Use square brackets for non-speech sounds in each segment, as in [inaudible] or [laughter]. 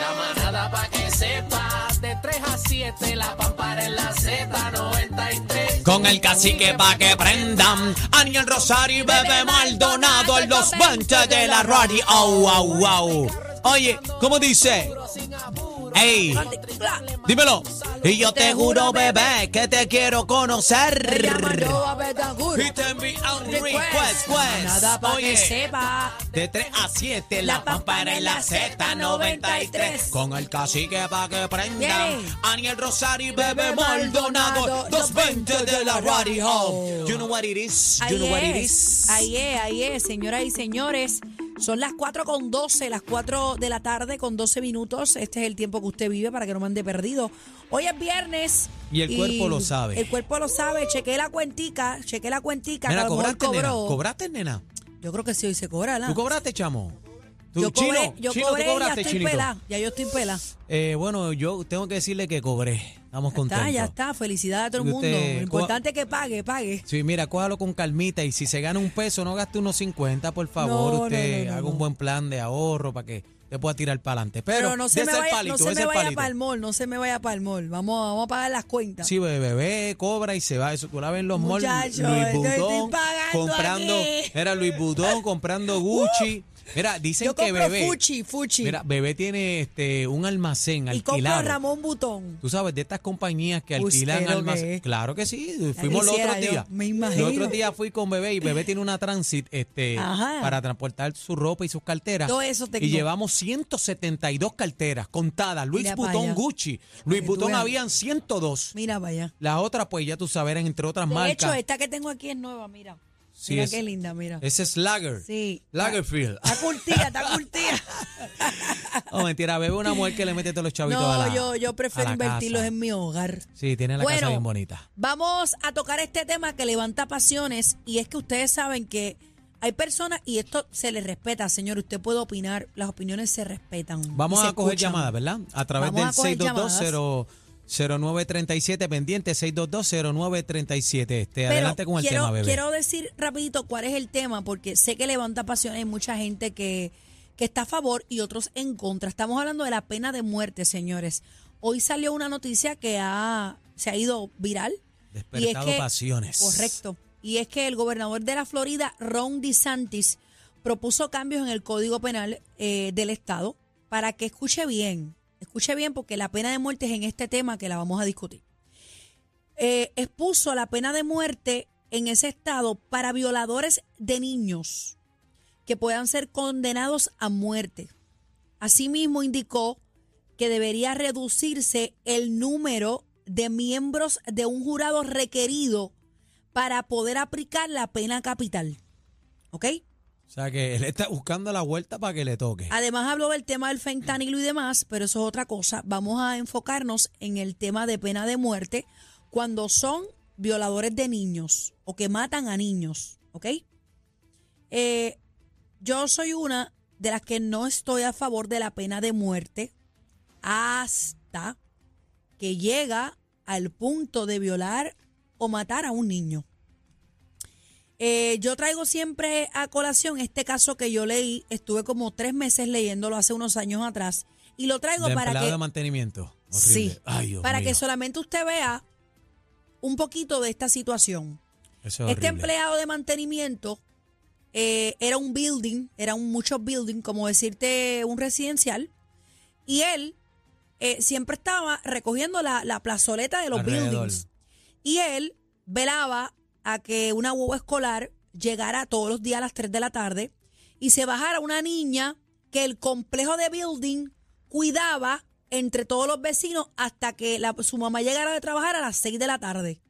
La manada pa' que sepa, de 3 a 7, la pampara en la Z93. Con el cacique pa' que prendan. Aniel Rosario y Bebé Maldonado en los 20 de la radio. Au, au, au. Oye, ¿cómo dice? Ey, dímelo. Y yo te juro, bebé, que te quiero conocer. Y te envía un request, Nada pues. pa' que Oye, sepa. de 3 a 7, la pampara en la Z93. Con el cacique pa' que prendan. Bien. Aniel Rosario y Bebé Maldonado. 220 de la radio. You know what it is? You know what it is? ahí es, ahí es, señoras y señores. Son las 4 con 12, las 4 de la tarde con 12 minutos. Este es el tiempo que usted vive para que no me ande perdido. Hoy es viernes. Y el cuerpo lo sabe. El cuerpo lo sabe. Chequé la cuentica, chequé la cuentica. que Mira, a lo mejor cobraste, nena. ¿Cobraste, nena? Yo creo que sí, hoy se cobra, ¿la? ¿Tú cobraste, chamo? ¿Tú, Yo cobré, chino, yo chino, cobré ¿tú y cobraste, ya estoy chinito? Ya yo estoy pelada. Eh, bueno, yo tengo que decirle que cobré. Estamos contentos. Está, ya está. Felicidades a todo el mundo. usted, Lo importante es que pague, pague. Sí, mira, cójalo con calmita y si se gana un peso, no gaste unos 50, por favor. No, usted no, no, haga un buen plan de ahorro para que te pueda tirar para adelante. Pero, Pero, no se me vaya, palito, no se me vaya para el mall, no se me vaya para el mall. Vamos, vamos a pagar las cuentas. Sí, bebé, bebé, cobra y se va. Eso tú la ves en los malls. Luis pagando comprando. aquí. Era Luis Butón comprando Gucci. Mira, dicen Yo que bebé. Fuchi, Fuchi. Mira, bebé tiene este un almacén y compro alquilado. Ramón Butón. Tú sabes, de estas compañías que alquilan almacenes. Claro que sí, fuimos los otros días. me imagino. Los otros días fui con bebé y bebé tiene una transit este, Ajá. para transportar su ropa y sus carteras. Todo eso tengo. y llevamos 172 carteras contadas. Luis Mira pa' Butón allá. Gucci. Luis que tú Butón veas. habían 102. Mira, vaya. La otra, pues ya tú sabes, eran entre otras De marcas. hecho, esta que tengo aquí es nueva, mira. Sí, mira es- qué linda, mira. Ese es Lager. Sí. Lagerfield. Está curtida, está [laughs] curtida. Oh, mentira, bebé una mujer que le mete todos los chavitos a No, la yo, yo a prefiero la invertirlos casa. en mi hogar. Sí, tiene la casa Bueno, bien bonita. Vamos a tocar este tema que levanta pasiones y es que ustedes saben que hay personas y esto se les respeta, señor. Usted puede opinar, las opiniones se respetan. Vamos y a coger escuchan. llamadas, ¿verdad? A través Vamos del coger 622-0937, pendiente 622-0937. Este, adelante con el quiero, tema, bebé. Quiero decir rapidito cuál es el tema, porque sé que levanta pasiones. Hay mucha gente que, que está a favor y otros en contra. Estamos hablando de la pena de muerte, señores. Hoy salió una noticia que ha, se ha ido viral. Despertado pasiones. Correcto. Y es que el gobernador de la Florida, Ron DeSantis, propuso cambios en el Código Penal eh, del Estado para que escuche bien, escuche bien porque la pena de muerte es en este tema que la vamos a discutir. Eh, expuso la pena de muerte en ese estado para violadores de niños que puedan ser condenados a muerte. Asimismo, indicó que debería reducirse el número de miembros de un jurado requerido para poder aplicar la pena capital. ¿Ok? O sea que él está buscando la vuelta para que le toque. Además habló del tema del fentanilo y demás, pero eso es otra cosa. Vamos a enfocarnos en el tema de pena de muerte cuando son violadores de niños o que matan a niños, ¿ok? Eh, yo soy una de las que no estoy a favor de la pena de muerte hasta que llega al punto de violar o matar a un niño. Eh, yo traigo siempre a colación este caso que yo leí, estuve como tres meses leyéndolo hace unos años atrás, y lo traigo de para empleado que, de mantenimiento. Horrible. sí, Ay, para que solamente usted vea un poquito de esta situación. Eso es Este horrible. empleado de mantenimiento eh, era un building, era un muchos building, como decirte un residencial, y él eh, siempre estaba recogiendo la, la plazoleta de los Alrededor. buildings. Y él velaba a que una huevo escolar llegara todos los días a las 3 de la tarde y se bajara una niña que el complejo de building cuidaba entre todos los vecinos hasta que su mamá llegara de trabajar a las 6 de la tarde.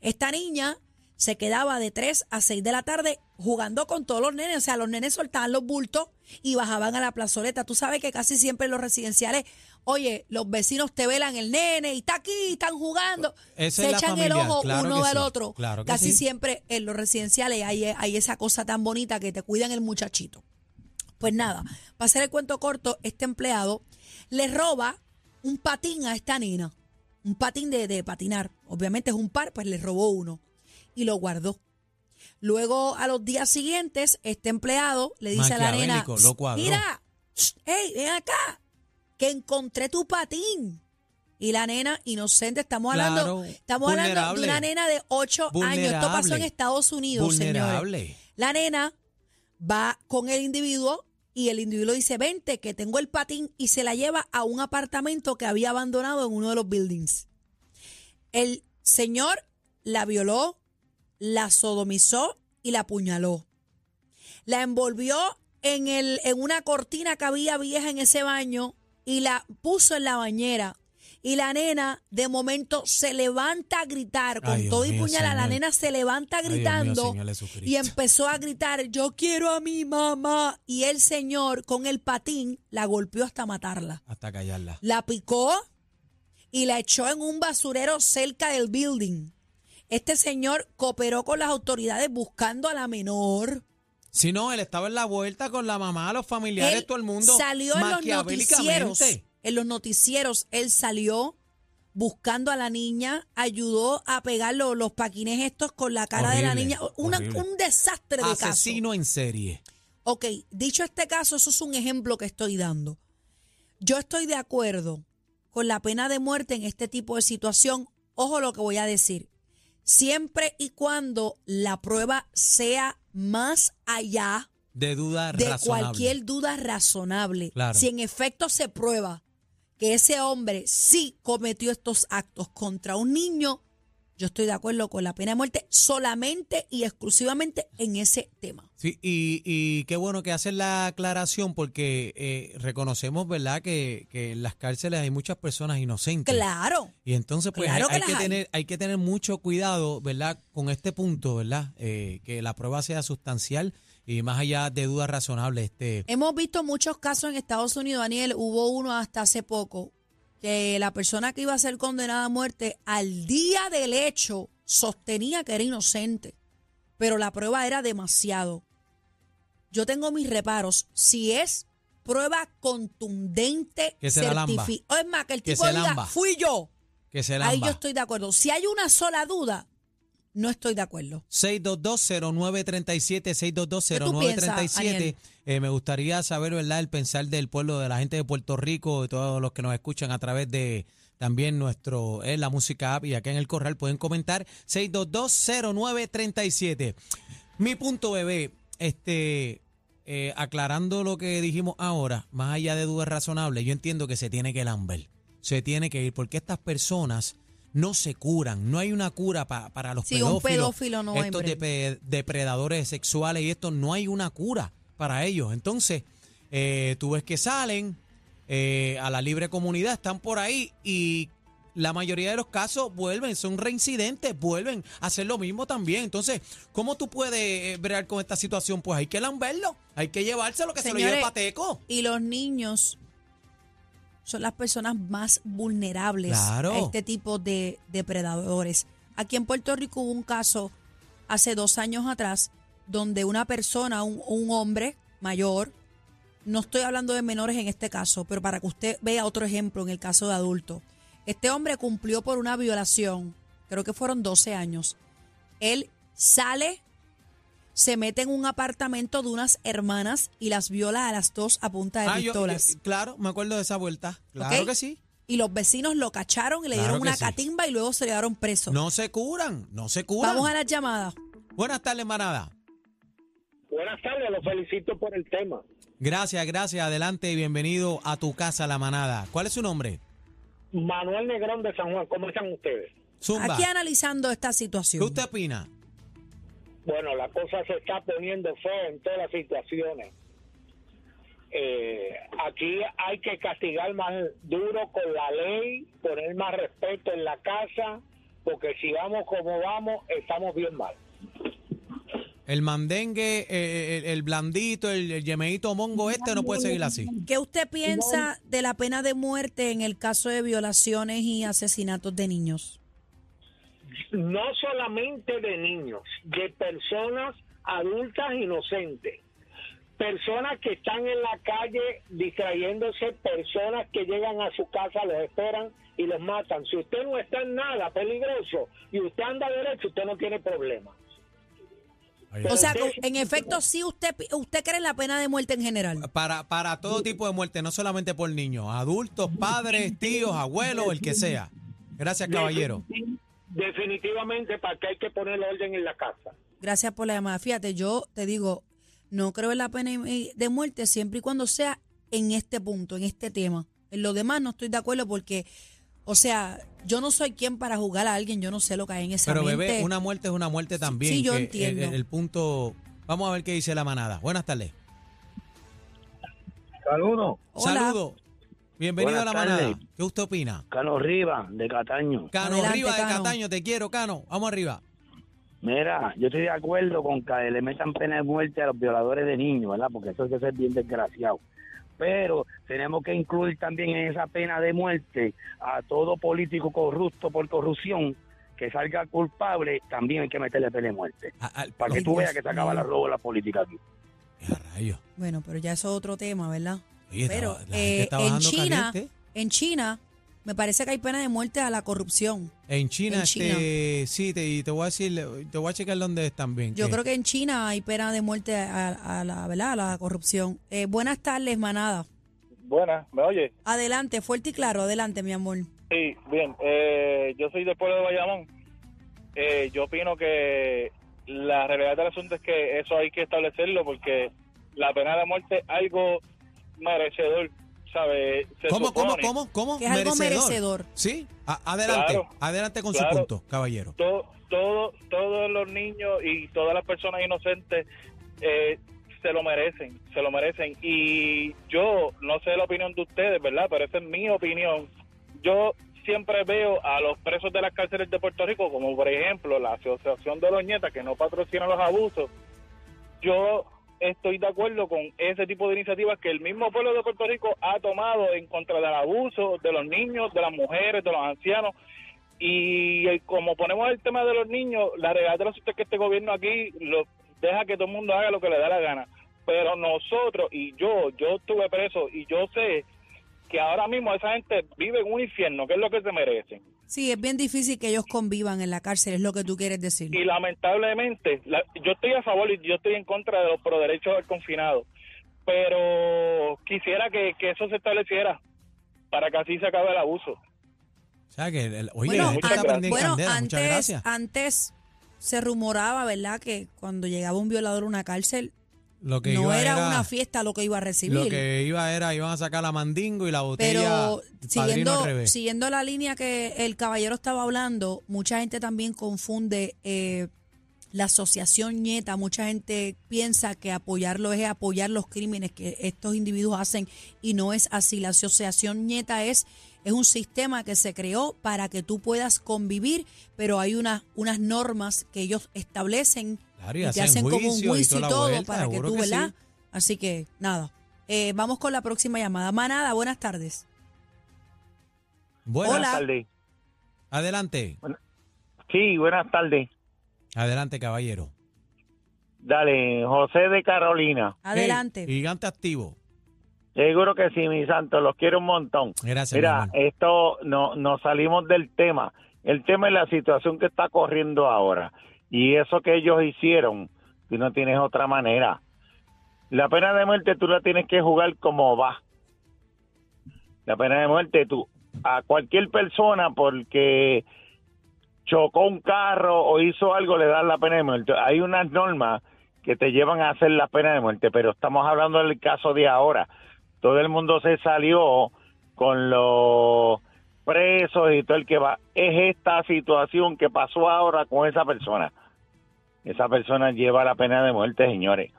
Esta niña se quedaba de 3 a 6 de la tarde jugando con todos los nenes. O sea, los nenes soltaban los bultos y bajaban a la plazoleta. Tú sabes que casi siempre los residenciales, oye, los vecinos te velan el nene y está aquí, están jugando. Esa se es echan el ojo claro uno del sí, otro. claro casi sí. siempre en los residenciales hay, hay esa cosa tan bonita que te cuidan el muchachito. Pues nada, para hacer el cuento corto, este empleado le roba un patín a esta nena. Un patín de, de patinar. Obviamente es un par, pues le robó uno. Y lo guardó. Luego, a los días siguientes, este empleado le dice a la nena, lo mira, hey, ven acá. Que encontré tu patín. Y la nena, inocente, estamos hablando, estamos hablando de una nena de 8 años. Esto pasó en. Estados Unidos, señores. Vulnerable. La nena va con el individuo y el individuo dice, vente, que tengo el patín y se la lleva a un apartamento que había abandonado en uno de los buildings. El señor la violó, la sodomizó y la apuñaló. La envolvió en, el, en una cortina que había vieja en ese baño y la puso en la bañera. Y la nena de momento se levanta a gritar con Ay, todo y mío, puñalada. La nena se levanta gritando y empezó a gritar, yo quiero a mi mamá. Y el señor con el patín la golpeó hasta matarla. Hasta callarla. La picó y la echó en un basurero cerca del building. Este señor cooperó con las autoridades buscando a la menor. Si no, él estaba en la vuelta con la mamá, los familiares, Él todo el mundo. salió en los noticieros. En los noticieros, él salió buscando a la niña, ayudó a pegar los, los paquines estos con la cara de la niña. Una- un desastre de caso. Asesino en serie. Ok, dicho este caso, eso es un ejemplo que estoy dando. Yo estoy de acuerdo con la pena de muerte en este tipo de situación. Ojo lo que voy a decir. Siempre y cuando la prueba sea más allá De duda de razonable. cualquier duda razonable. Claro. Si en efecto se prueba que ese hombre sí cometió estos actos contra un niño, yo estoy de acuerdo con la pena de muerte solamente y exclusivamente en ese tema. Sí, y, y qué bueno que hacen la aclaración porque eh, reconocemos, ¿verdad?, que, que en las cárceles hay muchas personas inocentes. Claro. Y entonces, pues, Claro hay, que hay tener, hay que tener mucho cuidado, ¿verdad?, con este punto, ¿verdad?, Eh, que la prueba sea sustancial y más allá de dudas razonables. Este, Hemos visto muchos casos en Estados Unidos, Daniel. Hubo uno hasta hace poco que la persona que iba a ser condenada a muerte al día del hecho sostenía que era inocente, pero la prueba era demasiado. Yo tengo mis reparos. Si es prueba contundente, Que se la o es más, que el Que tipo se diga, lamba. fui yo. que se Ahí yo estoy de acuerdo. Si hay una sola duda, no estoy de acuerdo. 6220937, ¿Qué tú 6220937. piensas, Eh, me gustaría saber, ¿verdad?, el pensar del pueblo, de la gente de Puerto Rico, de todos los que nos escuchan a través de también nuestro, eh, la música app y acá en el corral pueden comentar. 6220937. Mi punto, bebé, este, eh, aclarando lo que dijimos ahora, más allá de dudas razonables, yo entiendo que se tiene que lamber, se tiene que ir, porque estas personas no se curan, no hay una cura pa- para los Sí, un pedófilos, pedófilo no estos depredadores sexuales y esto, no hay una cura para ellos. Entonces, eh, tú ves que salen eh, a la libre comunidad, están por ahí y la mayoría de los casos vuelven, son reincidentes, vuelven a hacer lo mismo también. Entonces, ¿cómo tú puedes eh, bregar con esta situación? Pues hay que lamberlo, hay que llevárselo, que se lo lleve pateco. Y los niños son las personas más vulnerables Claro. a este tipo de depredadores. Aquí en Puerto Rico hubo un caso hace dos años atrás donde una persona, un, un hombre mayor, no estoy hablando de menores en este caso, pero para que usted vea otro ejemplo en el caso de adultos. Este hombre cumplió por una violación, creo que fueron 12 años. Él sale, se mete en un apartamento de unas hermanas y las viola a las dos a punta de Ah, pistolas. yo- claro, me acuerdo de esa vuelta. Claro que sí. Y los vecinos lo cacharon y le Claro dieron una sí. catimba y luego se le dieron preso. No se curan, no se curan. Vamos a las llamadas. Buenas tardes, manada. Buenas tardes, los felicito por el tema. Gracias, gracias. Adelante y bienvenido a tu casa, La Manada. ¿Cuál es su nombre? Manuel Negrón de San Juan, ¿cómo están ustedes? Zumba. Aquí analizando esta ¿Qué situación. usted opina? Bueno, la cosa se está poniendo fea en todas las situaciones. Eh, aquí hay que castigar más duro con la ley, poner más respeto en la casa, porque si vamos como vamos, estamos bien mal. El mandengue, eh, el, el blandito, el, el yemeíto mongo este no puede seguir así. ¿Qué usted piensa de la pena de muerte en el caso de violaciones y asesinatos de niños? No solamente de niños, de personas adultas inocentes. Personas que están en la calle distrayéndose, personas que llegan a su casa, los esperan y los matan. Si usted no está en nada peligroso y usted anda derecho, usted no tiene problema. O sea, en efecto, sí usted usted cree en la pena de muerte en general. Para, para todo tipo de muerte, no solamente por niños, adultos, padres, tíos, abuelos, el que sea. Gracias, caballero. Definitivamente, para que hay que poner orden en la casa. Gracias por la llamada. Fíjate, yo te digo, no creo en la pena de muerte siempre y cuando sea en este punto, en este tema. En lo demás no estoy de acuerdo porque, o sea, yo no soy quien para juzgar a alguien, yo no sé lo que hay en esa Pero mente. bebé, una muerte es una muerte también. sí, yo que entiendo. El, el punto, vamos a ver qué dice la manada. Buenas tardes. Saludos, Hola. Saludos. Bienvenido Buenas a la manada. ¿Qué usted opina? Cano Rivas, de Cataño. Cano, Adelante, arriba de Cano. Cataño, te quiero, Cano. Vamos arriba. Mira, yo estoy de acuerdo con que le metan pena de muerte a los violadores de niños, ¿verdad? Porque eso hay que ser bien desgraciado. Pero tenemos que incluir también en esa pena de muerte a todo político corrupto por corrupción que salga culpable, también hay que meterle pena de muerte. A- al- Para que Ay, tú Dios veas que se acaba mío. la robo de la política aquí. Rayos. Bueno, pero ya eso es otro tema, ¿verdad? Oye, pero estaba- la gente eh, está en bajando China, caliente. en China, me parece que hay pena de muerte a la corrupción. En China, en este, sí, te, y te voy a decir, te voy a checar dónde están bien. Yo creo que en China hay pena de muerte a, a la, ¿verdad? a la corrupción. Eh, buenas tardes, manada. Buenas, ¿me oye? Adelante, fuerte y claro, adelante, mi amor. Sí, bien. Eh, yo soy del pueblo de Bayamón. Eh, yo opino que la realidad del asunto es que eso hay que establecerlo porque la pena de muerte es algo merecedor, ¿sabe? Se ¿Cómo, cómo, supone cómo, cómo? Que es algo merecedor. Sí, A- adelante, Claro, adelante con claro. su punto, caballero. to- todo, todos los niños y todas las personas inocentes eh, se lo merecen, se lo merecen. Y yo no sé la opinión de ustedes, ¿verdad? Pero esa es mi opinión. Yo siempre veo a los presos de las cárceles de Puerto Rico, como por ejemplo la Asociación de los Nietas, que no patrocina los abusos. Yo estoy de acuerdo con ese tipo de iniciativas que el mismo pueblo de Puerto Rico ha tomado en contra del abuso de los niños, de las mujeres, de los ancianos. Y eh, como ponemos el tema de los niños, la los es que este gobierno aquí lo deja que todo el mundo haga lo que le da la gana. Pero nosotros, y yo, yo estuve preso y yo sé que ahora mismo esa gente vive en un infierno, que es lo que se merecen. Sí, es bien difícil que ellos convivan en la cárcel, es lo que tú quieres decir. Y lamentablemente, la- yo estoy a favor y yo estoy en contra de los pro derechos del confinado. Pero quisiera que, que eso se estableciera para que así se acabe el abuso. O sea que, el- oye, bueno, an- en bueno, candela, antes, gracias. antes se rumoraba, ¿verdad? Que cuando llegaba un violador a una cárcel, Lo que no iba era, una fiesta lo que iba a recibir. Lo que iba era, iban a sacar la mandingo y la botella Pero siguiendo, al revés. siguiendo la línea que el caballero estaba hablando, mucha gente también confunde eh, la asociación nieta. Mucha gente piensa que apoyarlo es apoyar los crímenes que estos individuos hacen y no es así. La asociación nieta es, es un sistema que se creó para que tú puedas convivir, pero hay unas normas que ellos establecen Claro, y y te hacen hacen como un juicio y juicio y toda la todo vuelta, para que seguro tú, que ¿verdad? sí. Así que nada. Eh, vamos con la próxima llamada. Manada, buenas tardes. Buenas Hola. tardes. Adelante, Sí, buenas tardes. adelante, caballero. Dale, José de Carolina. Adelante. Hey, gigante activo. Seguro que sí, mi santo, los quiero un montón. Gracias, mi Mira, esto no nos salimos del tema. El tema es la situación que está corriendo ahora. Y eso que ellos hicieron, tú no tienes otra manera. La pena de muerte tú la tienes que jugar como va. La pena de muerte tú a cualquier persona porque chocó un carro o hizo algo le dan la pena de muerte. Hay unas normas que te llevan a hacer la pena de muerte, pero estamos hablando del caso de ahora. Todo el mundo se salió con los presos y todo el que va. Es esta situación que pasó ahora con esa persona. Esa persona lleva la pena de muerte, señores.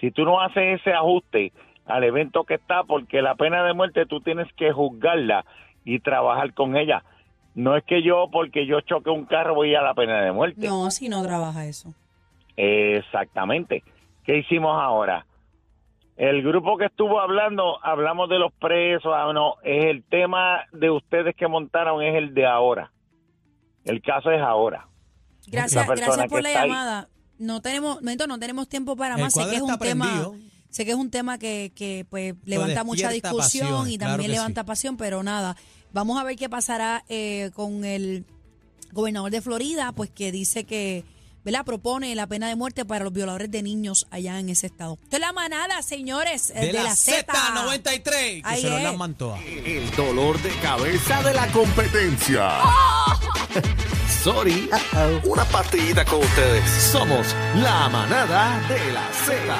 Si tú no haces ese ajuste al evento que está, porque la pena de muerte tú tienes que juzgarla y trabajar con ella. No es que yo, porque yo choque un carro, voy a la pena de muerte. No, si no trabaja eso. Exactamente. ¿Qué hicimos ahora? El grupo que estuvo hablando, hablamos de los presos, ah, no, es el tema de ustedes que montaron, es el de ahora. El caso es ahora. Gracias, gracias por la llamada. No tenemos, momento, no tenemos tiempo para más. Sé que es un tema, sé que es un tema que, que pues levanta mucha discusión y también levanta pasión, pero nada. Vamos a ver qué pasará eh, con el gobernador de Florida, pues que dice que, ¿verdad? Propone la pena de muerte para los violadores de niños allá en ese estado. Esto es la manada, señores, eh, de, la, la Z93. Que se lo El dolor de cabeza de la competencia. ¡Oh! [laughs] Sorry. Una partidita con ustedes. Somos la manada de la Z.